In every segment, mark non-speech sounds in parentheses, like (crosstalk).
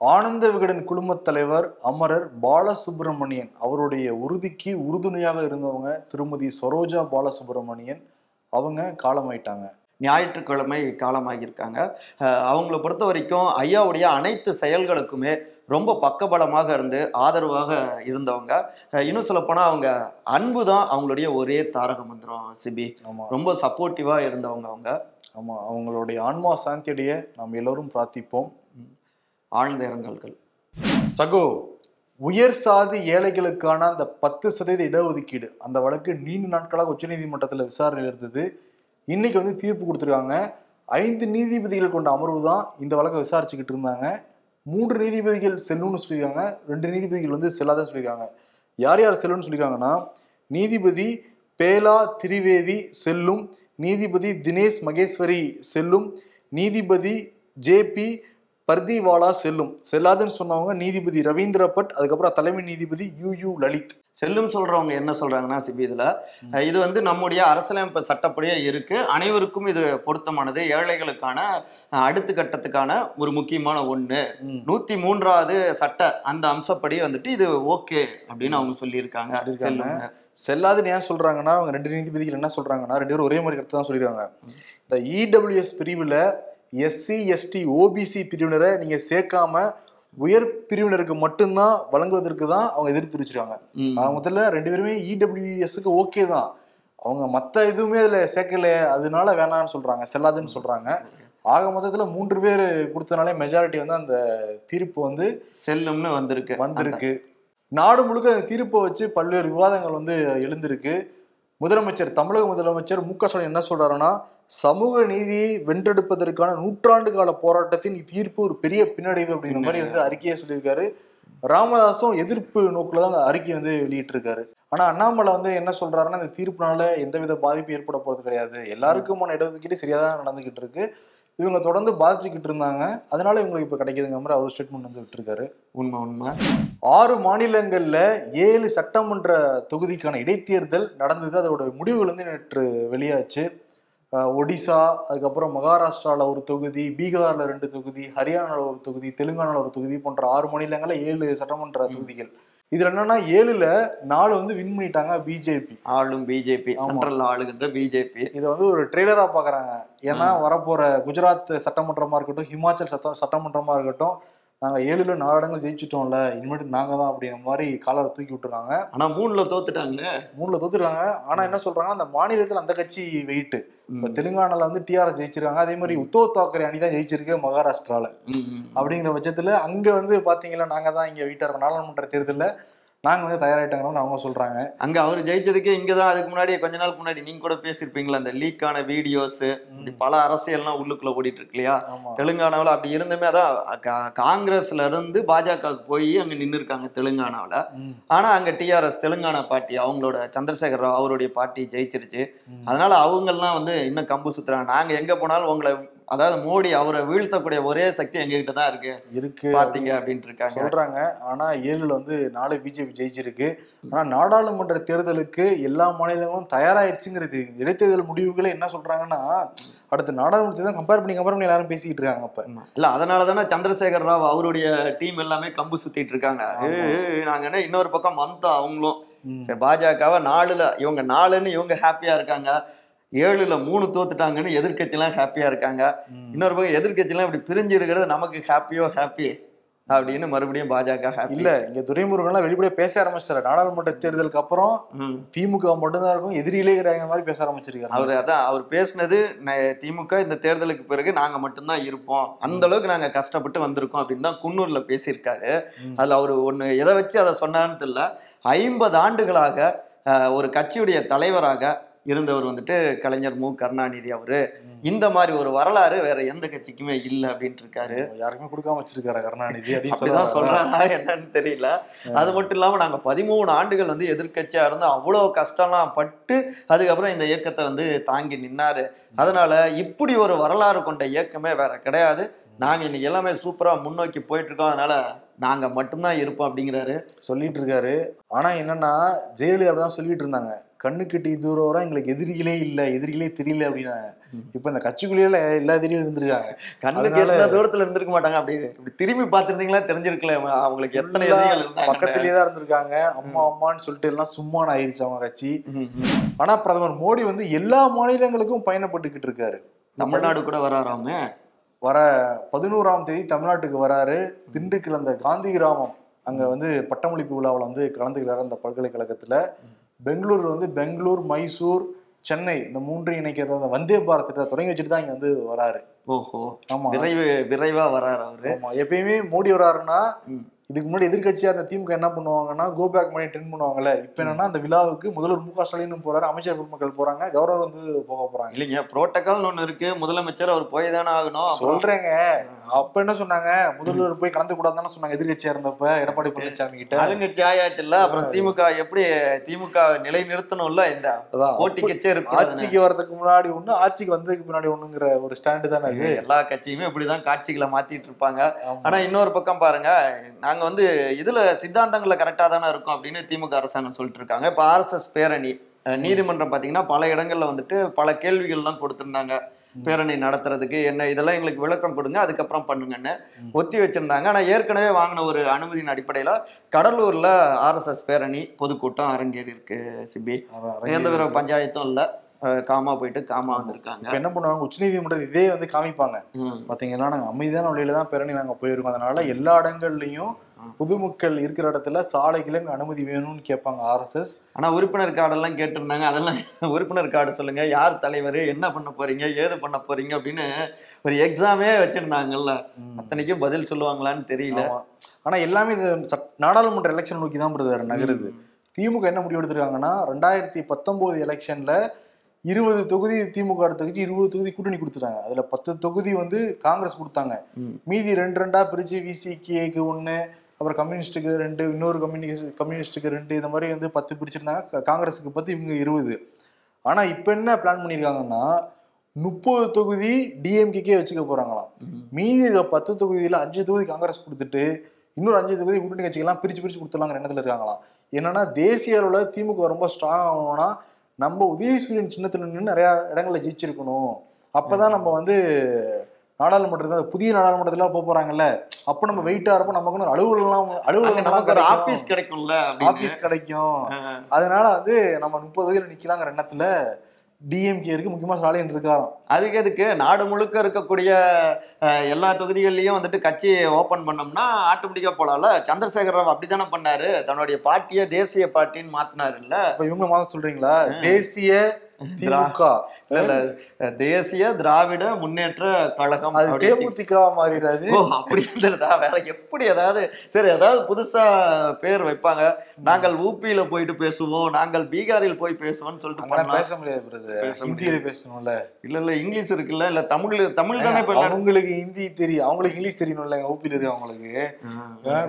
ஆனந்த விகடன் குழுமத் தலைவர் அமரர் பாலசுப்ரமணியன். அவருடைய உறுதிக்கு உறுதுணையாக இருந்தவங்க திருமதி சரோஜா பாலசுப்ரமணியன். அவங்க காலமாயிட்டாங்க. ஞாயிற்றுக்கிழமை காலமாகியிருக்காங்க. அவங்கள பொறுத்த வரைக்கும் ஐயாவுடைய அனைத்து செயல்களுக்குமே ரொம்ப பக்கபலமாக இருந்து ஆதரவாக இருந்தவங்க. இன்னும் சொல்லப்போனால் அவங்க அன்பு தான் அவங்களுடைய ஒரே தாரக மந்திரம் சிபி. ரொம்ப சப்போர்ட்டிவாக இருந்தவங்க அவங்க. ஆமா அவங்களுடைய ஆன்மா சாந்தியடைய நாம் எல்லோரும் பிரார்த்திப்போம். ஆழ்ந்த இரங்கல்கள். சகோ உயர் சாதி ஏழைகளுக்கான அந்த பத்து சதவீத இடஒதுக்கீடு. அந்த வழக்கு நீண்ட நாட்களாக உச்சநீதிமன்றத்தில் விசாரணையில் இருந்தது இன்னைக்கு வந்து தீர்ப்பு கொடுத்துருக்காங்க. ஐந்து நீதிபதிகள் கொண்ட அமர்வு தான் இந்த வழக்கை விசாரிச்சுக்கிட்டு இருந்தாங்க. மூன்று நீதிபதிகள் செல்லுன்னு சொல்லியிருக்காங்க. ரெண்டு நீதிபதிகள் வந்து செல்லாதான் சொல்லியிருக்காங்க. யார் யார் செல்லும்னு சொல்லியிருக்காங்கன்னா நீதிபதி பேலா திரிவேதி செல்லும் நீதிபதி தினேஷ் மகேஸ்வரி செல்லும் நீதிபதி ஜேபி பர்திவாலா செல்லும். செல்லாதுன்னு சொன்னவங்க நீதிபதி ரவீந்திர பட் அதுக்கப்புறம் தலைமை நீதிபதி யூ யூ லலித். செல்லும் சொல்றவங்க என்ன சொல்றாங்கன்னா சிபி இதுல இது வந்து நம்முடைய அரசியலமைப்பு சட்டப்படியே இருக்கு. அனைவருக்கும் இது பொருத்தமானது. ஏழைகளுக்கான அடுத்த கட்டத்துக்கான ஒரு முக்கியமான ஒண்ணு. நூத்தி மூன்றாவது சட்ட அந்த அம்சப்படி வந்துட்டு இது ஓகே அப்படின்னு அவங்க சொல்லியிருக்காங்க. செல்லாதுன்னு ஏன் சொல்றாங்கன்னா அவங்க ரெண்டு நீதிபதிகள் என்ன சொல்றாங்கன்னா ரெண்டு பேரும் ஒரே மாதிரி கருத்து தான் சொல்லியிருக்காங்க. இந்த இடபிள்யூஎஸ் பிரிவுல எஸ்சி எஸ்டி ஓபிசி பிரிவினரை நீங்க சேர்க்காம உயர் பிரிவினருக்கு மட்டும்தான் வழங்குவதற்கு தான் அவங்க எதிர்ப்பு தெரிவிச்சிருக்காங்க. அவங்க முதல்ல ரெண்டு பேருமே E இடபிள்யூஎஸ்க்கு ஓகே தான். அவங்க மத்த எதுவுமே அதுல சேர்க்கல அதனால வேணாம்னு சொல்றாங்க செல்லாதுன்னு சொல்றாங்க. ஆக மொத்தத்துல மூன்று பேர் கொடுத்தனாலே மெஜாரிட்டி வந்து அந்த தீர்ப்பு வந்து செல்லும்னு வந்திருக்கு. வந்திருக்கு. நாடு முழுக்க அந்த தீர்ப்பை வச்சு பல்வேறு விவாதங்கள் வந்து எழுந்திருக்கு. முதலமைச்சர் தமிழக முதலமைச்சர் மு க ஸ்டாலின் என்ன சொல்றாருன்னா சமூக நீதியை வென்றெடுப்பதற்கான நூற்றாண்டு கால போராட்டத்தின் தீர்ப்பு ஒரு பெரிய பின்னடைவு அப்படிங்கிற மாதிரி வந்து அறிக்கையை சொல்லியிருக்காரு. ராமதாசும் எதிர்ப்பு நோக்குல தான் அந்த அறிக்கை வந்து வெளியிட்டிருக்காரு. ஆனா அண்ணாமலை வந்து என்ன சொல்றாருன்னா இந்த தீர்ப்புனால எந்தவித பாதிப்பும் ஏற்பட போறது கிடையாது. எல்லாருக்குமான இடஒதுக்கீடு சரியா தான் நடந்துகிட்டு இருக்கு. இவங்க தொடர்ந்து பாதிச்சுக்கிட்டு இருந்தாங்க. அதனால இவங்களுக்கு இப்ப கிடைக்குதுங்க மாதிரி அவர் ஸ்டேட்மெண்ட் வந்து விட்டுருக்காரு. உண்மை உண்மை. ஆறு மாநிலங்கள்ல ஏழு சட்டமன்ற தொகுதிக்கான இடைத்தேர்தல் நடந்தது. அதோட முடிவுகள் வந்து நேற்று வெளியாச்சு. ஒடிசா அதுக்கப்புறம் மகாராஷ்டிரால ஒரு தொகுதி பீகார்ல ரெண்டு தொகுதி ஹரியானால ஒரு தொகுதி தெலுங்கானால ஒரு தொகுதி போன்ற ஆறு மாநிலங்கள்ல ஏழு சட்டமன்ற தொகுதிகள். இதுல என்னன்னா ஏழுல நாலு வந்து வின் பண்ணிட்டாங்க பிஜேபி ஆளும் பிஜேபி. சென்ட்ரல் ஆளுகின்ற பிஜேபி இதை வந்து ஒரு ட்ரேடரா பாக்குறாங்க. ஏன்னா வரப்போற குஜராத் சட்டமன்றமா இருக்கட்டும் ஹிமாச்சல் சட்ட சட்டமன்றமா இருக்கட்டும் நாங்க ஏழுல நாலு இடங்கள் ஜெயிச்சிட்டோம்ல இனிமேட்டு நாங்க தான் அப்படிங்கிற மாதிரி காலரை தூக்கி விட்டுருக்காங்க. ஆனா மூணுல தோத்துட்டாங்களே. மூணுல தோத்துருக்காங்க ஆனா என்ன சொல்றாங்கன்னா அந்த மாநிலத்துல அந்த கட்சி வெயிட் இப்ப. தெலுங்கானால வந்து டிஆர்எஸ் ஜெயிச்சிருக்காங்க அதே மாதிரி உத்தவ் தாக்கரே அணி தான் ஜெயிச்சிருக்கு மகாராஷ்டிரால. அப்படிங்கிற பட்சத்துல அங்க வந்து பாத்தீங்கன்னா நாங்க தான் இங்க இருக்கோம் நாடாளுமன்ற தேர்தல்ல நாங்க வந்து தயாராயிட்டாங்கன்னு அவங்க சொல்றாங்க. அங்க அவர் ஜெயிச்சதுக்கு இங்கதான் அதுக்கு முன்னாடி கொஞ்ச நாளுக்கு முன்னாடி நீங்க கூட பேசியிருப்பீங்களா அந்த லீக்கான வீடியோஸ் இப்படி பல அரசியல்லாம் உள்ளுக்குள்ள ஓடிட்டு இருக்கு இல்லையா? தெலுங்கானாவில் அப்படி இருந்துமே அதான் காங்கிரஸ்ல இருந்து பாஜகவுக்கு போய் அங்க நின்று இருக்காங்க தெலுங்கானாவில் ஆனா அங்க டிஆர்எஸ் தெலுங்கானா பார்ட்டி அவங்களோட சந்திரசேகர் ராவ் அவருடைய பார்ட்டி ஜெயிச்சிருச்சு. அதனால அவங்கெல்லாம் வந்து இன்னும் கம்பு சுத்துறாங்க. நாங்க எங்க போனாலும் உங்களை அதாவது மோடி அவரை வீழ்த்தக்கூடிய ஒரே சக்தி எங்ககிட்ட தான் இருக்கு. இருக்கு பாத்தீங்க அப்படின்ட்டு இருக்காங்க சொல்றாங்க. ஆனா ஏழுல வந்து நாலு பிஜேபி ஜெயிச்சிருக்கு. ஆனா நாடாளுமன்ற தேர்தலுக்கு எல்லா மாநிலங்களும் தயாராயிருச்சுங்கிறது இடைத்தேர்தல் முடிவுகளே என்ன சொல்றாங்கன்னா அடுத்த நாடாளுமன்ற தேர்தல் கம்பேர் பண்ணி கம்பேர் பண்ணி எல்லாரும் பேசிக்கிட்டு இருக்காங்க அப்ப. இல்ல அதனால தானே சந்திரசேகர் ராவ் அவருடைய டீம் எல்லாமே கம்பு சுத்திட்டு இருக்காங்க. நாங்க என்ன இன்னொரு பக்கம் மந்தா அவங்களும். சரி பாஜகவை நாலுல இவங்க நாலுன்னு இவங்க ஹாப்பியா இருக்காங்க. ஏழுல மூணு தோத்துட்டாங்கன்னு எதிர்க்கட்சிலாம் ஹாப்பியா இருக்காங்க. இன்னொரு பக்கம் எதிர்க்கட்சிலாம் இப்படி பிரிஞ்சு இருக்கிறது நமக்கு ஹாப்பியோ ஹாப்பி அப்படின்னு மறுபடியும் பாஜக ஹாப்பி இல்ல இங்க துரைமுருகன்லாம் வெளிப்படையா பேச ஆரம்பிச்சிட்டாரு. நாடாளுமன்ற தேர்தலுக்கு அப்புறம் திமுக மட்டும்தான் இருக்கும் எதிரிகளே கிடையாத மாதிரி பேச ஆரம்பிச்சிருக்காரு. அவர் அதான் அவர் பேசினது ந- திமுக இந்த தேர்தலுக்கு பிறகு நாங்க மட்டும்தான் இருப்போம். அந்த அளவுக்கு நாங்க கஷ்டப்பட்டு வந்திருக்கோம் அப்படின்னு தான் குன்னூர்ல பேசியிருக்காரு. அதுல அவர் ஒண்ணு எதை வச்சு அதை சொன்னான்னு தெரியல. ஐம்பது ஆண்டுகளாக ஒரு கட்சியுடைய தலைவராக இருந்தவர் வந்துட்டு கலைஞர் மு. கருணாநிதி அவரு. இந்த மாதிரி ஒரு வரலாறு வேற எந்த கட்சிக்குமே இல்லை அப்படின்ட்டு இருக்காரு யாருக்குமே கொடுக்காம வச்சிருக்காரு கருணாநிதி அப்படின்னு அப்படிதான் சொல்றாரு? என்னன்னு தெரியல. அது மட்டும் இல்லாம நாங்க பதிமூணு ஆண்டுகள் வந்து எதிர்க்கட்சியா இருந்து அவ்வளவு கஷ்டம்லாம் பட்டு அதுக்கப்புறம் இந்த இயக்கத்தை வந்து தாங்கி நின்னாரு. அதனால இப்படி ஒரு வரலாறு கொண்ட இயக்கமே வேற கிடையாது. நாங்க இன்னைக்கு எல்லாமே சூப்பரா முன்னோக்கி போயிட்டு இருக்கோம் அதனால நாங்க மட்டும்தான் இருப்போம் அப்படிங்கிறாரு. சொல்லிட்டு இருக்காரு ஆனா என்னன்னா ஜெயலலிதா அப்படிதான் சொல்லிட்டு இருந்தாங்க. கண்ணு கட்டி தூரம் வரை எங்களுக்கு எதிரிகளே இல்ல எதிரிகளே தெரியல அப்படின்னாங்க ம். இப்ப இந்த கட்சிக்குள்ளேயே எல்லா எதிரியும் இருந்திருக்காங்க. கண்ணுக்கு எத்தனை தூரத்துல இருந்திருக்க மாட்டாங்க அப்படி இப்படி திரும்பி பார்த்திருந்தீங்களா? தெரிஞ்சிருக்கல அவங்களுக்கு எத்தனை பக்கத்திலேயே தான் இருந்திருக்காங்க. அம்மா அம்மான்னு சொல்லிட்டு எல்லாம் சும்மான்னு ஆயிருச்சு அவங்க கட்சி. ம், ம். ஆனா பிரதமர் மோடி வந்து எல்லா மாநிலங்களுக்கும் பயணப்பட்டுக்கிட்டு இருக்காரு. தமிழ்நாடு கூட வராராம? வர பதினோராம் தேதி தமிழ்நாட்டுக்கு வராரு. திண்டுக்கல் அந்த காந்தி கிராமம் அங்க வந்து பட்டமளிப்பு விழாவில் வந்து கலந்துக்கிறாரு அந்த பல்கலைக்கழகத்துல. பெங்களூர்ல வந்து பெங்களூர் மைசூர் சென்னை இந்த மூன்றையும் இணைக்கிற அந்த வந்தே பாரத் திட்டத்தை தொடங்கி வச்சுட்டு தான் இங்க வந்து வராரு. ஓஹோ. ஆமா. விரைவு விரைவா வராரு அவரு. எப்பயுமே மோடி வராருன்னா. இதுக்கு முன்னாடி எதிர்க்கட்சியா அந்த திமுக என்ன பண்ணுவாங்கன்னா கோ பேக் பண்ணி டென் பண்ணுவாங்கல்ல. இப்ப என்னன்னா அந்த விழாவுக்கு முதல்வர் மு க ஸ்டாலினும் போறாரு அமைச்சர் பெருமக்கள் போறாங்க கவர்னர் வந்து போக போறாங்க. இல்லைங்க புரோட்டோகால்னு ஒண்ணு இருக்கு. முதலமைச்சர் அவர் போய் தானே ஆகணும். சொல்றேங்க. அப்ப என்ன சொன்னாங்க? முதல்வர் போய் கலந்து கூடாதுன்னு சொன்னாங்க எதிர்க்கட்சியா இருந்தப்ப எடப்பாடி பழனிசாமி கிட்ட. ஆளுங்கட்சி ஆயாச்சுல்ல அப்புறம் திமுக எப்படி திமுக நிலை நிறுத்தணும்ல இந்த போட்டி கட்சியே இருக்கு ஆட்சிக்கு வர்றதுக்கு முன்னாடி ஒண்ணு ஆட்சிக்கு வந்ததுக்கு முன்னாடி ஒண்ணுங்கிற ஒரு ஸ்டாண்டு தானே எல்லா கட்சியுமே இப்படிதான் காட்சிகளை மாத்திட்டு இருப்பாங்க. ஆனா இன்னொரு பக்கம் பாருங்க நாங்க வந்து இதுல சித்தாந்தங்கள்ல கரெக்டா தானே இருக்கும் அப்படின்னு திமுக அரசாங்கம் சொல்லிட்டு இருக்காங்க இப்ப ஆர்எஸ்எஸ் பேரணி நீதிமன்றம் பாத்தீங்கன்னா பல இடங்கள்ல வந்துட்டு பல கேள்விகள்லாம் கொடுத்திருந்தாங்க. பேரணி நடத்துறதுக்கு என்ன இதெல்லாம் எங்களுக்கு விளக்கம் கொடுங்க அதுக்கப்புறம் பண்ணுங்கன்னு. ஒத்தி வச்சிருந்தாங்க. ஆனா ஏற்கனவே வாங்கின ஒரு அனுமதியின் அடிப்படையில கடலூர்ல ஆர்எஸ்எஸ் பேரணி பொதுக்கூட்டம் அரங்கேறி இருக்கு சிபி எந்த ஒரு பஞ்சாயத்தும் இல்ல. காமா போயிட்டு காமா வந்திருக்காங்க. என்ன பண்ணுவாங்க? உச்சநீதிமன்றம் இதே வந்து காமிப்பாங்க. பாத்தீங்கன்னா நாங்க அமைதியான வழியில தான் பேரணி நாங்க போயிருக்கோம். அதனால எல்லா இடங்கள்லயும். பொதுமக்கள் இருக்கிற இடத்துல சாலைக்கு அனுமதி வேணும்னு கேட்பாங்க ஆர்எஸ்எஸ் ஆனா உறுப்பினர் கார்டெல்லாம் கேட்டிருந்தாங்க. அதெல்லாம் (laughs) உறுப்பினர் கார்டு சொல்லுங்க. யார் தலைவர்? என்ன பண்ண போறீங்க? ஏது பண்ண போறீங்க? அப்படின்னு ஒரு எக்ஸாமே வச்சிருந்தாங்கல்ல. அத்தனைக்கும் பதில் சொல்லுவாங்களான்னு தெரியல. ஆனா எல்லாமே இது நாடாளுமன்ற எலெக்ஷன் நோக்கி தான் பிரதர் நகருது. திமுக என்ன முடிவு எடுத்திருக்காங்கன்னா ரெண்டாயிரத்தி பத்தொன்பது எலெக்ஷன்ல இருபது தொகுதி திமுக அடுத்த கட்சி இருபது தொகுதி கூட்டணி கொடுத்துட்டாங்க. அதுல பத்து தொகுதி வந்து காங்கிரஸ் கொடுத்தாங்க. மீதி ரெண்டு ரெண்டா பிரிச்சு விசிகேக்கு ஒண்ணு அப்புறம் கம்யூனிஸ்ட்டுக்கு ரெண்டு இன்னொரு கம்யூனிஸ்ட் கம்யூனிஸ்ட்டுக்கு ரெண்டு இந்த மாதிரி வந்து பத்து பிரிச்சிருந்தாங்க. காங்கிரஸுக்கு பத்து இவங்க இருபது. ஆனா இப்ப என்ன பிளான் பண்ணிருக்காங்கன்னா முப்பது தொகுதி டிஎம்கேக்கே வச்சுக்க போறாங்களாம். மீதி இருக்க பத்து தொகுதியில அஞ்சு தொகுதி காங்கிரஸ் கொடுத்துட்டு இன்னொரு அஞ்சு தொகுதி கூட்டணி கட்சிகள்லாம் பிரிச்சு பிரிச்சு கொடுத்துலாங்கிற எண்ணத்துல இருக்காங்களாம். என்னன்னா தேசிய அளவுல திமுக ரொம்ப ஸ்ட்ராங் ஆகணும்னா நம்ம உதயசூரியன் சின்னத்துல நின்று நிறைய இடங்கள்ல ஜெயிச்சிருக்கணும். அப்பதான் நம்ம வந்து நாடாளுமன்றத்துல புதிய நாடாளுமன்றத்துல போக போறாங்கல்ல. அப்ப நம்ம வெயிட்டா இருப்போம். நமக்கு ஒரு அலுவலகம் அலுவலகம் நமக்கு ஒரு ஆபீஸ் கிடைக்கும்ல. ஆபீஸ் கிடைக்கும். அதனால வந்து நம்ம முப்பது வகையில நிக்கலாங்கிற எண்ணத்துல டிஎம்கே இருக்கு முக்கியமா ஸ்டாலின் இருக்காராம். அதுக்கு எதுக்கு? நாடு முழுக்க இருக்கக்கூடிய எல்லா தொகுதிகள்லயும் வந்துட்டு கட்சி ஓபன் பண்ணோம்னா ஆட்டோமேட்டிக்கா போலாம்ல? சந்திரசேகர ராவ் அப்படித்தானே பண்ணாரு? தன்னுடைய பார்ட்டியை தேசிய பார்ட்டின்னு மாத்தினாருல்ல? இப்ப இவங்க மாதம் சொல்றீங்களா? தேசிய திமுக. இல்ல, தேசிய திராவிட முன்னேற்ற கழகம் அது அப்படி வச்சு- தேமுதிக மாறிடாது. அப்படி வேற எப்படி ஏதாவது சரி ஏதாவது புதுசா பேர் வைப்பாங்க. நாங்கள் ஊபியில போயிட்டு பேசுவோம் நாங்கள் பீகாரில் போய் பேசுவோம்னு சொல்லிட்டு பேச முடியாது ஹிந்தியில பேசணும்ல. இல்ல இல்ல இங்கிலீஷ் இருக்குல்ல இல்ல தமிழ் தமிழ் தானே அவங்களுக்கு ஹிந்தி தெரியும். அவங்களுக்கு இங்கிலீஷ் தெரியணும்ல ஊப்பில இருக்கவங்களுக்கு.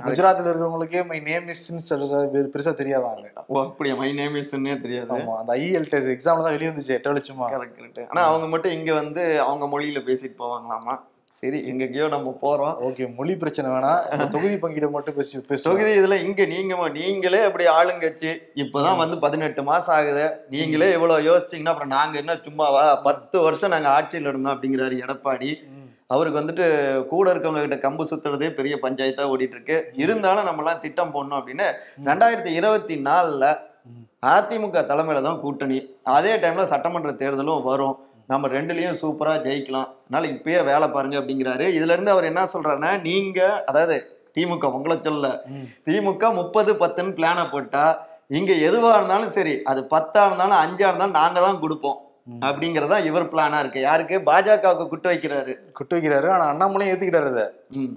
குஜராத்ல இருக்கிறவங்களுக்கே மை நேம் இஸ் பெருசா தெரியாதாங்க ஓ அப்படியா? மை நேம் இஸ்ன்னே தெரியாது. ஆமா அந்த ஐஎல் டெஸ்ட் எக்ஸாம்ல தான் வெளியே வந்துச்சு எட்ட வெளிச்சமா? கரெக்ட் கரெக்ட் ஆனா அவங்க மட்டும் இங்க வந்து அவங்க மொழியில பேசிட்டு போவாங்களாமா? சரி எங்கேயோ நம்ம போறோம். ஓகே மொழி பிரச்சனை வேணா. இந்த தொகுதி பங்கீடு மட்டும் பேசி தொகுதி இதுல இங்க நீங்க நீங்களே அப்படி ஆளுங்கட்சி. இப்பதான் வந்து பதினெட்டு மாசம் ஆகுது. நீங்களே இவ்வளவு யோசிச்சீங்கன்னா அப்புறம் நாங்க என்ன சும்மாவா பத்து வருஷம் நாங்க ஆட்சியில இருந்தோம் அப்படிங்கிறாரு எடப்பாடி. அவருக்கு வந்துட்டு கூட இருக்கவங்க கிட்ட கம்பு சுத்துறதே பெரிய பஞ்சாயத்தா ஓடிட்டு இருக்கு. இருந்தாலும் நம்ம எல்லாம் திட்டம் போடணும் அப்படின்னு ரெண்டாயிரத்தி இருபத்தி நாலுல. அதிமுக தலைமையில தான் கூட்டணி அதே டைம்ல சட்டமன்ற தேர்தலும் வரும் நம்ம ரெண்டுலயும் சூப்பரா ஜெயிக்கலாம் அதனால இப்பயே வேலை பாருங்க அப்படிங்கிறாரு இதுல இருந்து அவர் என்ன சொல்றாருன்னா நீங்க அதாவது திமுக உங்களை சொல்ல. திமுக முப்பது பத்துன்னு பிளானை போட்டா இங்க எதுவா இருந்தாலும் சரி அது பத்தா இருந்தாலும் அஞ்சா இருந்தாலும் நாங்க தான் கொடுப்போம். அப்படிங்கறதா இவர் பிளானா இருக்கு. யாருக்கு? பாஜகவுக்கு குட்டு வைக்கிறாரு. குட்டு வைக்கிறாரு. ஆனா அண்ணாமலையும் ஏத்துக்கிட்டாரு அதை.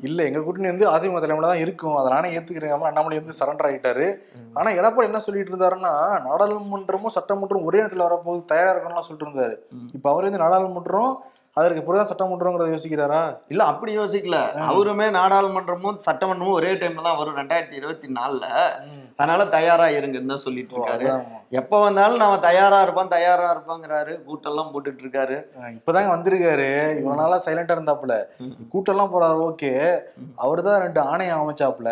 இல்ல எங்க கூட்டணி வந்து அதிமுக தலைமையில தான் இருக்கும். அதை நானே ஏத்துக்கிறேன். அண்ணாமலை வந்து சரண்டர் ஆகிட்டாரு ஆனா எடப்பாடி என்ன சொல்லிட்டு இருந்தாருன்னா நாடாளுமன்றமும் சட்டமன்றம் ஒரே இடத்துல வரப்போது தயாரா இருக்கணும்லாம் சொல்லிட்டு இருந்தாரு. இப்ப அவர் வந்து நாடாளுமன்றம் அதற்கு பிறகுதான் சட்டமன்றங்கிறத யோசிக்கிறாரா? இல்ல அப்படி யோசிக்கல. அவருமே நாடாளுமன்றமும் சட்டமன்றமும் ஒரே டைம்ல தான் வரும். ரெண்டாயிரத்தி இருபத்தி நாலுல. அதனால தயாரா இருங்கன்னு தான் சொல்லிட்டு இருக்காரு. எப்ப வந்தாலும் நாம தயாரா இருப்போம் தயாரா இருப்போங்கிறாரு. கூட்டெல்லாம் போட்டுட்டு இருக்காரு. இப்பதாங்க வந்திருக்காரு. இவ்வளவு நாளா சைலண்டா இருந்தாப்புல. ம். கூட்டம்லாம் போறாரு ஓகே. ம். அவர் தான் ரெண்டு ஆணையம் அமைச்சாப்புல.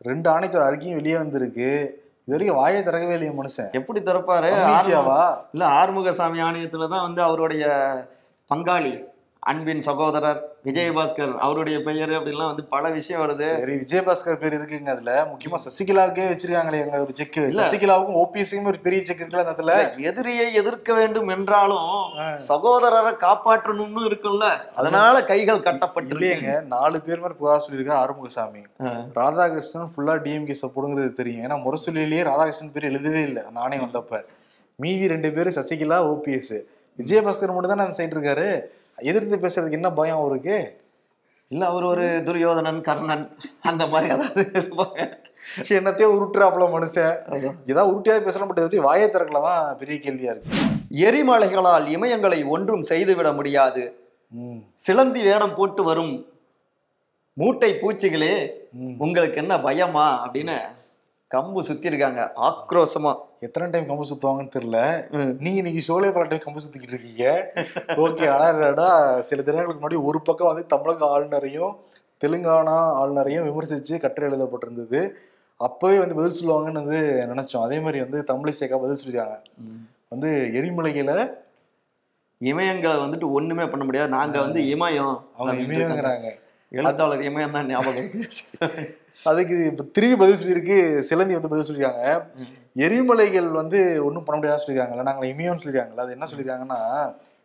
ரெண்டு ஆணையத்தோட அறிக்கையும் வெளியே வந்திருக்கு. இது வரைக்கும் வாயை திறக்கவே இல்லையே மனுஷன். எப்படி திறப்பாரு? இல்ல ஆறுமுகசாமி ஆணையத்துல தான் வந்து அவருடைய பங்காளி அன்பின் சகோதரர் விஜயபாஸ்கர் அவருடைய பெயர் அப்படிலாம் வந்து பல விஷயம் வருது. சரி விஜயபாஸ்கர் பேர் இருக்குங்க அதுல. முக்கியமா சசிகலாவுக்கே வச்சிருக்காங்களே எங்க ஒரு செக். சசிகலாவுக்கும் ஓபிஎஸ்க்கும் ஒரு பெரிய செக் இருக்குல்ல இடத்துல? எதிரியை எதிர்க்க வேண்டும் என்றாலும். சகோதரரை காப்பாற்றணும்னு இருக்குல்ல அதனால கைகள் இல்லையேங்க கட்டப்பட்டிருக்கீங்க நாலு பேர் மாதிரி புகார் சொல்லியிருக்காரு ஆறுமுகசாமி. ராதாகிருஷ்ணன் ஃபுல்லா டிஎம்கே சப்போர்ட்டுங்கிறது தெரியும். ஏன்னா முரசொலியிலேயே ராதாகிருஷ்ணன் பேர் எழுதவே இல்லை. அந்த ஆணையம் வந்தப்ப. மீதி ரெண்டு பேரும் சசிகலா ஓபிஎஸ். விஜயபாஸ்கர் மட்டும் தானே அந்த சைடு இருக்காரு? எதிர்த்து பேசுறதுக்கு என்ன பயம் அவருக்கு? இல்ல அவர் ஒரு துரியோதனன் கர்ணன் அந்த மாதிரி ஏதாவது இருப்பாங்க. என்னத்தையும் உருட்டுறாப்புல மனுஷன். ஏதாவது உருட்டியாவது பேசலாம் பட் பத்தி வாயை திறக்கலாம் தான் பெரிய கேள்வியா இருக்கு. எரிமலைகளால் இமயங்களை ஒன்றும் செய்துவிட முடியாது. சிலந்தி வேடம் போட்டு வரும் மூட்டை பூச்சிகளே. உங்களுக்கு என்ன பயமா? அப்படின்னு கம்பு சுத்தி இருக்காங்க ஆக்ரோஷமா. எத்தனை டைம் கம்பு சுத்துவாங்கன்னு தெரியல. நீங்க இன்னைக்கு ஷோலே பல டைம் கம்பு சுத்திக்கிட்டு இருக்கீங்க. ஓகே என்னடா சில தினங்களுக்கு முன்னாடி ஒரு பக்கம் வந்து தமிழக ஆளுநரையும் தெலுங்கானா ஆளுநரையும் விமர்சிச்சு கட்டுரை எழுதப்பட்டிருந்தது. அப்பவே வந்து பதில் சொல்லுவாங்கன்னு வந்து நினைச்சோம். அதே மாதிரி வந்து தமிழிசைக்கா பதில் சொல்லிருக்காங்க வந்து எரிமலைகளை இமயங்களை வந்துட்டு ஒண்ணுமே பண்ண முடியாது. நாங்க வந்து இமயம் அவங்க. இமயங்கிறாங்க. எழுத்தாளர் இமயம் தான் ஞாபகம். (laughs) அதுக்கு இப்ப திரும்பி பதில் சொல்லியிருக்கு சிலந்தி வந்து பதில் சொல்லியிருக்காங்க. எரிமலைகள் வந்து ஒன்றும் பண்ண முடியாதுன்னு சொல்லியிருக்காங்கல்ல நாங்கள் இமயம்னு சொல்லியிருக்காங்கல்ல அது என்ன சொல்லியிருக்காங்கன்னா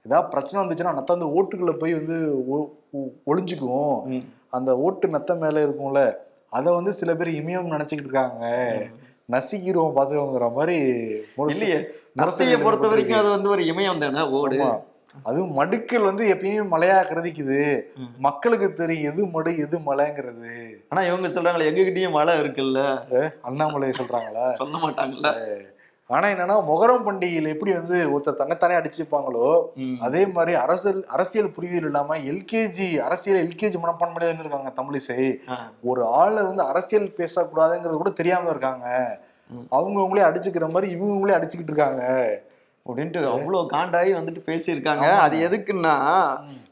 ஏதாவது பிரச்சனை வந்துச்சுன்னா நத்த வந்து ஓட்டுக்குள்ள போய் வந்து ஒளிஞ்சுக்கும். அந்த ஓட்டு நத்த மேல இருக்கும்ல அதை வந்து சில பேர் இமயம் நினைச்சுக்கிட்டு இருக்காங்க நசிக்கிறோம் பாத்துக்கோங்கிற மாதிரி இல்லையே நத்தையை பொறுத்த வரைக்கும். அது வந்து ஒரு இமயம் தானே ஓடு. அதுவும் மடுக்கள் வந்து எப்பயுமே மலையா கிரதிக்குது. மக்களுக்கு தெரியும் எது மடு எது மலைங்கிறது. ஆனா இவங்க சொல்றாங்களே எங்ககிட்டயும் மழை இருக்குல்ல? அண்ணாமலை சொல்றாங்களா? சொல்ல மாட்டாங்கல்ல. ஆனா என்னன்னா மொகரம் பண்டிகையில எப்படி வந்து ஒருத்தர் தன்னைத்தானே அடிச்சுப்பாங்களோ ம். அதே மாதிரி அரசியல் அரசியல் புரிதல் இல்லாம எல்கேஜி அரசியல் எல்கேஜி மனப்பான்மையில இருக்காங்க தமிழிசை. ஒரு ஆளை வந்து அரசியல் பேசக்கூடாதுங்கிறது கூட தெரியாம இருக்காங்க. அவங்கவுங்களே அடிச்சுக்கிற மாதிரி இவங்களே அடிச்சுக்கிட்டு இருக்காங்க. அப்படின்ட்டு அவ்வளவு காண்டாயி வந்துட்டு பேசியிருக்காங்க. அது எதுக்குன்னா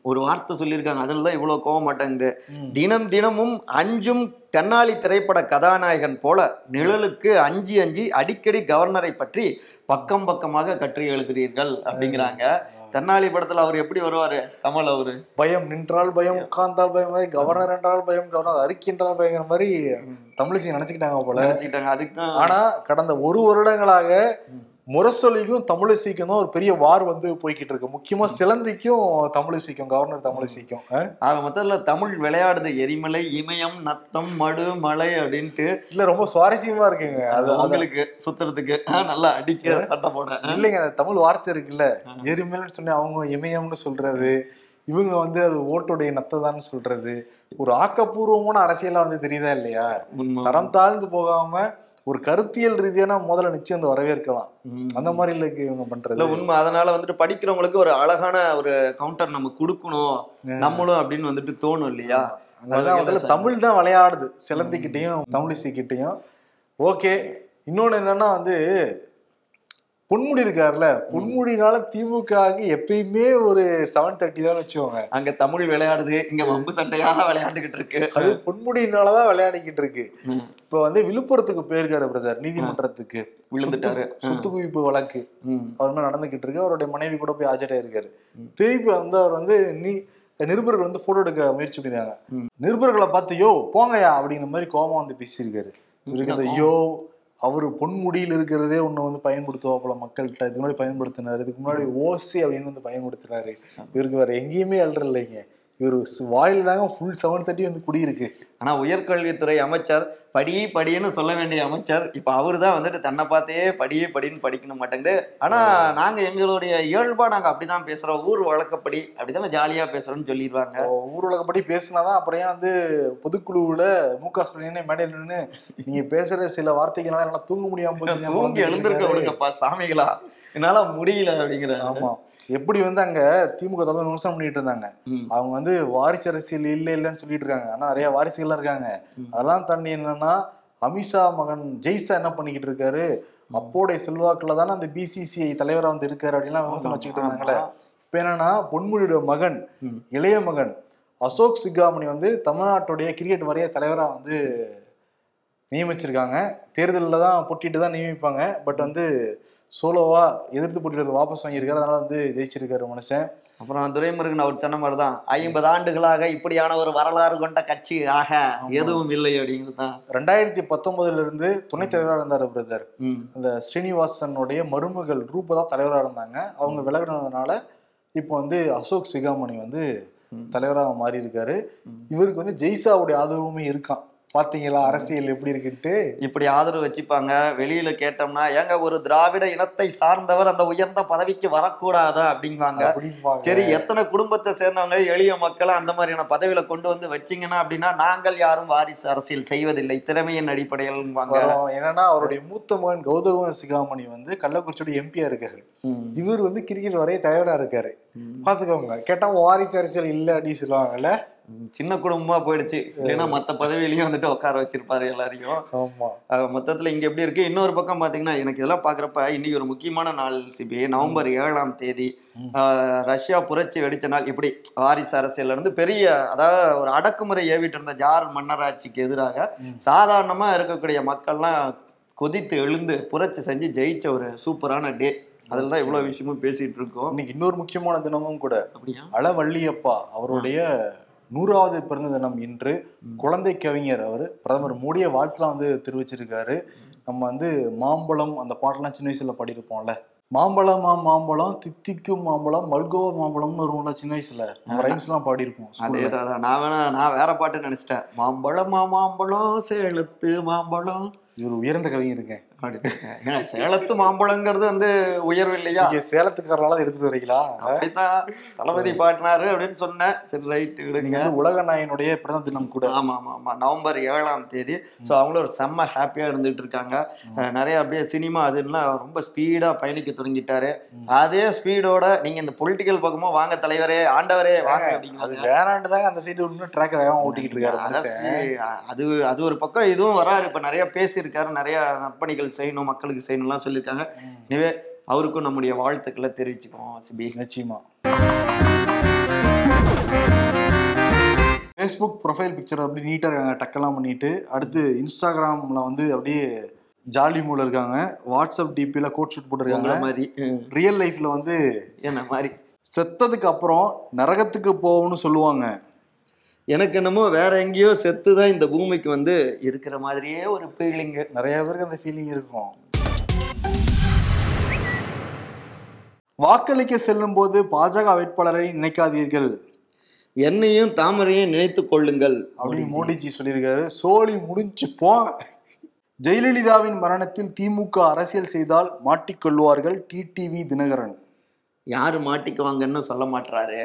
ஒரு வார்த்தை சொல்லியிருக்காங்க. அதுல தான் இவ்வளவு கோவம் மாட்டேங்குது. தினம் தினமும் அஞ்சும் தென்னாலி திரைப்பட கதாநாயகன் போல நிழலுக்கு அஞ்சி அஞ்சி அடிக்கடி கவர்னரை பற்றி பக்கம் பக்கமாக கற்றி எழுதுறீர்கள் அப்படிங்கிறாங்க. தென்னாலி படத்துல அவர் எப்படி வருவாரு? கமல் அவரு? பயம் நின்றால் பயம் உட்கார்ந்தால் பயம் மாதிரி கவர்னர் என்றால் பயம் கவர்னர் அறிக்கை என்றால் பயங்கிற மாதிரி தமிழிசை நினைச்சுக்கிட்டாங்க போல. நினைச்சுக்கிட்டாங்க அதுக்கு ஆனா கடந்த ஒரு வருடங்களாக. முரசொலிக்கும் தமிழிசைக்கும் தான் ஒரு பெரிய வார் வந்து போய்கிட்டு இருக்கு. முக்கியமா சிலந்திக்கும் தமிழிசைக்கும் கவர்னர் தமிழிசைக்கும்? ஆக மொத்தத்துல தமிழ் விளையாடுது எரிமலை இமயம் நத்தம் மடு மலை அப்படின்ட்டு. இல்ல ரொம்ப சுவாரஸ்யமா இருக்குங்க. அது உங்களுக்கு சுத்துறதுக்கு. நல்லா அடிக்க சட்டை போட. இல்லைங்க அந்த தமிழ் வார்த்தை இருக்குல்ல. எரிமலைன்னு சொன்னா அவங்க இமயம்னு சொல்றது இவங்க வந்து அது ஓட்டுடைய நத்ததான்னு சொல்றது. ஒரு ஆக்கப்பூர்வமான அரசியலா வந்து தெரியுதா இல்லையா. தரம் தாழ்ந்து போகாம ஒரு கருத்தியல் ரீதியான முதல்ல நிச்சயம் வந்து வரவேற்கலாம். அந்த மாதிரி இல்ல இவங்க இல்ல பண்றது உண்மை. அதனால வந்துட்டு படிக்கிறவங்களுக்கு ஒரு அழகான ஒரு கவுண்டர் நம்ம கொடுக்கணும். நம்மளும் அப்படின்னு வந்துட்டு தோணும் இல்லையா? முதல்ல தமிழ் தான் விளையாடுது. சிலந்திக்கிட்டையும் தமிழிசைக்கிட்டையும். ஓகே. இன்னொன்னு என்னன்னா வந்து பொன்முடி இருக்காருல்ல பொன்முடினால திமுக எப்பயுமே ஒரு செவன் தேர்ட்டி தான் வச்சுக்கோங்க. அங்க தமிழ் விளையாடுது இங்க வம்பு சண்டையாக விளையாண்டுகிட்டு இருக்கு. அது பொன்முடினாலதான் விளையாடிக்கிட்டு இருக்கு. இப்ப வந்து விழுப்புரத்துக்கு போயிருக்காரு பிரதர் நீதிமன்றத்துக்கு. விழுந்துட்டாரு. சொத்து- குவிப்பு வழக்கு. அவர் மேல நடந்துகிட்டு இருக்கு. அவருடைய மனைவி கூட போய் ஆஜராயிருக்காரு. திருப்பி வந்து அவர் வந்து நீ நிருபர்கள் வந்து போட்டோ எடுக்க முயற்சி பண்ணிருக்காங்க. நிருபர்களை பார்த்து யோ போங்கயா அப்படிங்கிற மாதிரி கோபம் வந்து பேசியிருக்காரு. இவருக்கு இந்த யோ அவர் பொன்முடியில் இருக்கிறதே ஒன்று வந்து பயன்படுத்துவாப்புல மக்கள்கிட்ட. இதுக்கு முன்னாடி பயன்படுத்தினாரு. இதுக்கு முன்னாடி ஓசி அப்படின்னு வந்து பயன்படுத்தினாரு. இவருக்கு வேற எங்கேயுமே அல்ற இல்லைங்க. இவர் வாயில் தாங்க ஃபுல் செவன் தேர்ட்டி வந்து குடியிருக்கு. ஆனா உயர்கல்வித்துறை அமைச்சர் படி படின்னு சொல்ல வேண்டிய அமைச்சர் இப்ப அவரு தான் வந்துட்டு தன்னை பார்த்தே படியே படின்னு படிக்கணும் மாட்டேங்குது. ஆனா நாங்க எங்களுடைய இயல்பா நாங்க அப்படிதான் பேசுறோம். ஊர் வழக்கப்படி அப்படிதான் ஜாலியா பேசுறோம்னு சொல்லிடுவாங்க. ஊரடங்கப்படி பேசினாதான் அப்புறம் ஏன் வந்து பொதுக்குழுவுல மு க ஸ்டாலினே மேடையில் நின்று நீங்க பேசுற சில வார்த்தைகளால என்னால தூங்க முடியாம தூங்கி எழுந்திருக்க. விடுங்கப்பா சாமிகளா. என்னால முடியல அப்படிங்கிற. ஆமா. எப்படி வந்து அங்க திமுக தொடர்ந்து விமர்சனம் பண்ணிட்டு இருந்தாங்க. அவங்க வந்து வாரிசு அரசியல் இல்ல இல்லைன்னு சொல்லிட்டு இருக்காங்க. ஆனா நிறைய வாரிசுகள்லாம் இருக்காங்க. அதெல்லாம் தாண்டி என்னன்னா அமித்ஷா மகன் ஜெய்சா என்ன பண்ணிக்கிட்டு இருக்காரு? அப்போடைய செல்வாக்குல தானே அந்த பிசிசிஐ தலைவரா வந்து இருக்காரு அப்படின்லாம் விமர்சனம் வச்சுக்கிட்டு இருந்தாங்களே. இப்ப என்னன்னா பொன்முடியோட மகன். இளைய மகன் அசோக் சிகாமணி வந்து தமிழ்நாட்டுடைய கிரிக்கெட் வாரிய தலைவரா வந்து நியமிச்சிருக்காங்க. தேர்தலில் தான் போட்டிட்டு தான் நியமிப்பாங்க. பட் வந்து சோலோவா எதிர்த்து போட்டிட்டு வாபஸ் வாங்கியிருக்காரு. அதனால வந்து ஜெயிச்சிருக்காரு மனுஷன். அப்புறம் துரைமுருகன் அவர் சொன்ன மாதிரி தான் ஐம்பது ஆண்டுகளாக இப்படியான ஒரு வரலாறு கொண்ட கட்சி. ஆக எதுவும் இல்லை அப்படிங்கிறது? தான் ரெண்டாயிரத்தி பத்தொன்பதுல இருந்து துணைத் தலைவராக இருந்தார் பிரதர். அந்த ஸ்ரீனிவாசனுடைய மருமகள் ரூபா தான் தலைவராக இருந்தாங்க. அவங்க விலகினதுனால இப்போ வந்து அசோக் சிகாமணி வந்து. தலைவராக மாறி இருக்காரு. இவருக்கு வந்து ஜெய்சாவுடைய ஆதரவுமே இருக்கான் பாத்தீங்களா? அரசியல் எப்படி இருக்குன்ட்டு? இப்படி ஆதரவு வச்சுப்பாங்க. வெளியில கேட்டோம்னா ஏங்க ஒரு திராவிட இனத்தை சார்ந்தவர் அந்த உயர்ந்த பதவிக்கு வரக்கூடாதா? அப்படிங்குவாங்க. சரி எத்தனை குடும்பத்தை சேர்ந்தவங்க எளிய மக்களை அந்த மாதிரியான பதவியில கொண்டு வந்து வச்சீங்கன்னா அப்படின்னா நாங்கள் யாரும் வாரிசு அரசியல் செய்வதில்லை. திறமையின் அடிப்படையில். என்னன்னா அவருடைய மூத்த மகன் கௌதம சிகாமணி வந்து கள்ளக்குறிச்சியோட எம்பியா இருக்காரு. இவர் வந்து கிரிக்கெட் வரைய தலைவரா இருக்காரு. பாத்துக்கோங்க. கேட்டா வாரிசு அரசியல் இல்ல அப்படின்னு சொல்லுவாங்கல்ல. சின்ன குடும்பமா போயிடுச்சு. இல்லைன்னா மத்த பதவியிலயும் வந்துட்டு உட்கார வச்சிருப்பாரு எல்லாரையும். மொத்தத்துல இங்க எப்படி இருக்கு? இன்னொரு பக்கம் பாத்தீங்கன்னா எனக்கு இதெல்லாம் பாக்குறப்ப இன்னைக்கு ஒரு முக்கியமான நாள் சிபி. நவம்பர் ஏழாம் தேதி. ரஷ்யா புரட்சி வெடிச்ச நாள். இப்படி வாரிசு அரசியல்ல இருந்து பெரிய அதாவது ஒரு அடக்குமுறை ஏவிட்டு இருந்த ஜார் மன்னராட்சிக்கு எதிராக. சாதாரணமா இருக்கக்கூடிய மக்கள்லாம் கொதித்து எழுந்து புரட்சி செஞ்சு ஜெயிச்ச ஒரு சூப்பரான டே. அதுல தான் இவ்வளவு விஷயமும் பேசிட்டு இருக்கோம். இன்னைக்கு இன்னொரு முக்கியமான தினமும் கூட அப்படியா? அளவள்ளியப்பா அவருடைய நூறாவது பிறந்த தினம் இன்று. குழந்தை கவிஞர் அவர் பிரதமர் மோடிய வாழ்த்துலாம் வந்து தெரிவிச்சிருக்காரு. நம்ம வந்து மாம்பழம் அந்த பாட்டெல்லாம் சின்ன வயசுல பாடியிருப்போம்ல. மாம்பழமா மாம்பழம் தித்திக்கும் மாம்பழம் மல்கோவா மாம்பழம்னு வருவோம்ல சின்ன வயசுல ரைம்ஸ் எல்லாம் பாடியிருப்போம் அதே. தான் நான் வேணா நான் வேற பாட்டு நினைச்சிட்டேன். மாம்பழமா மாம்பழம் சேலத்து மாம்பழம். இவர் உயர்ந்த கவிஞருங்க அப்படி ஏங்க, சேலத்து மாம்பழங்கிறது வந்து உயர்வு இல்லையா? நீங்க சேலத்துக்காரனால அதை எடுத்துட்டு வரீங்களா? அப்படித்தான். தளபதி பாட்டினாரு அப்படின்னு சொன்னேன். சரி ரைட் நீங்க விடுங்க உலக நாயனுடைய பிறந்த தினம் கூட. ஆமா ஆமா ஆமா நவம்பர் ஏழாம் தேதி. ஸோ அவங்களும் ஒரு செம்ம ஹாப்பியா இருந்துட்டு இருக்காங்க நிறைய அப்படியே சினிமா அதுலாம் ரொம்ப ஸ்பீடா பயணிக்க தொடங்கிட்டாரு. அதே ஸ்பீடோட நீங்க இந்த பொலிட்டிக்கல் பக்கமும் வாங்க தலைவரே ஆண்டவரே வாங்க அது வேணாண்டு தாங்க அந்த சைடு இன்னும் ட்ராக் வேகமா ஓட்டிக்கிட்டு இருக்காரு. அது அது ஒரு பக்கம் இதுவும் வராரு. இப்ப நிறைய பேசியிருக்காரு. நிறைய நற்பணிகள் செய்யணும் மக்களுக்கு செய்யணும்லாம் சொல்லியிருக்காங்க. எனவே அவருக்கும் நம்முடைய வாழ்த்துக்களை தெரிவிச்சுக்குவோம் சிபி. நிச்சயமா. ஃபேஸ்புக் ப்ரொஃபைல் பிக்சர் அப்படி நீட்டாக இருக்காங்க டக்கெல்லாம் பண்ணிட்டு. அடுத்து இன்ஸ்டாகிராமில் வந்து அப்படியே ஜாலி மூல இருக்காங்க. வாட்ஸ்அப் டிபியில் கோட் ஷூட் போட்டிருக்காங்க. மாதிரி. ரியல் லைஃப்ல வந்து என்ன மாதிரி? செத்ததுக்கு அப்புறம் நரகத்துக்கு போகும்னு சொல்லுவாங்க. எனக்கு என்னமோ வேற எங்கேயோ செத்து தான் இந்த பூமிக்கு வந்து இருக்கிற மாதிரியே ஒரு ஃபீலிங்கு நிறைய பேருக்கு அந்த ஃபீலிங் இருக்கும். வாக்களிக்க செல்லும் போது பாஜக வேட்பாளரை நினைக்காதீர்கள். என்னையும் தாமரையும் நினைத்து கொள்ளுங்கள். அப்படின்னு மோடிஜி. சொல்லியிருக்காரு. சோழி முடிஞ்சு போ. ஜெயலலிதாவின் மரணத்தில் திமுக அரசியல் செய்தால் மாட்டிக்கொள்வார்கள் டிடிவி தினகரன். யாரு மாட்டிக்குவாங்கன்னு சொல்ல மாட்றாரு.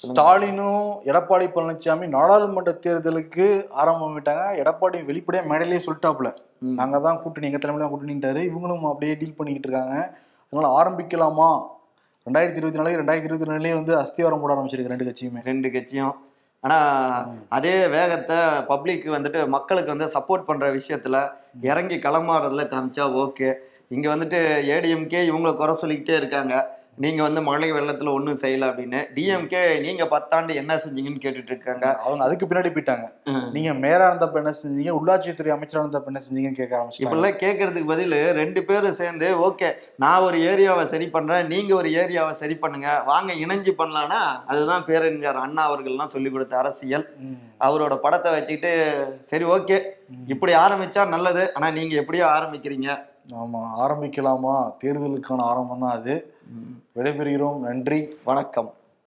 ஸ்டாலினும் எடப்பாடி பழனிசாமி நாடாளுமன்ற தேர்தலுக்கு ஆரம்பம் விட்டாங்க எடப்பாடி வெளிப்படையா மேடையிலேயே சொல்லிட்டாப்புல. நாங்க தான் கூட்டணி எங்க தலைமையில கூட்டணிட்டாரு இவங்களும் அப்படியே டீல் பண்ணிக்கிட்டு இருக்காங்க. அதனால ஆரம்பிக்கலாமா? ரெண்டாயிரத்தி இருபத்தி நாலு ரெண்டாயிரத்தி இருபத்தி நாலுலயே வந்து அஸ்திவாரம் போட ஆரம்பிச்சிருக்கு ரெண்டு கட்சியுமே. ரெண்டு கட்சியும். ஆனா அதே வேகத்தை பப்ளிக் வந்துட்டு மக்களுக்கு வந்து சப்போர்ட் பண்ற விஷயத்துல இறங்கி களமாறதுல காமிச்சா ஓகே இங்க வந்துட்டு ஏடிஎம்கே இவங்களை குறை சொல்லிக்கிட்டே இருக்காங்க. நீங்க வந்து மழை வெள்ளத்துல ஒண்ணும் செய்யல அப்படின்னு டிஎம்கே நீங்க பத்தாண்டு என்ன செஞ்சீங்கன்னு கேட்டுட்டு இருக்காங்க அவங்க அதுக்கு பின்னாடி போயிட்டாங்க. நீங்க மேயரா இருந்தப்ப என்ன செஞ்சீங்க? உள்ளாட்சித்துறை அமைச்சரா இருந்தப்ப என்ன செஞ்சீங்கன்னு கேட்க ஆரம்பிச்சிட்டாங்க. இப்பெல்லாம் கேட்கறதுக்கு பதில் ரெண்டு பேரும் சேர்ந்து ஓகே நான் ஒரு ஏரியாவை சரி பண்றேன் நீங்க ஒரு ஏரியாவை சரி பண்ணுங்க வாங்க இணைஞ்சு பண்ணலாம்னா அதுதான் பேரறிஞர் அண்ணா அவர்கள்லாம் சொல்லி கொடுத்த அரசியல். அவரோட படத்தை வச்சுக்கிட்டு சரி ஓகே. இப்படி ஆரம்பிச்சா நல்லது. ஆனா நீங்க எப்படியோ ஆரம்பிக்கிறீங்க. ஆமா ஆரம்பிக்கலாமா? தேர்தலுக்கான ஆரம்பம் தான் அது. விடைபெறுகிறோம். நன்றி. வணக்கம்.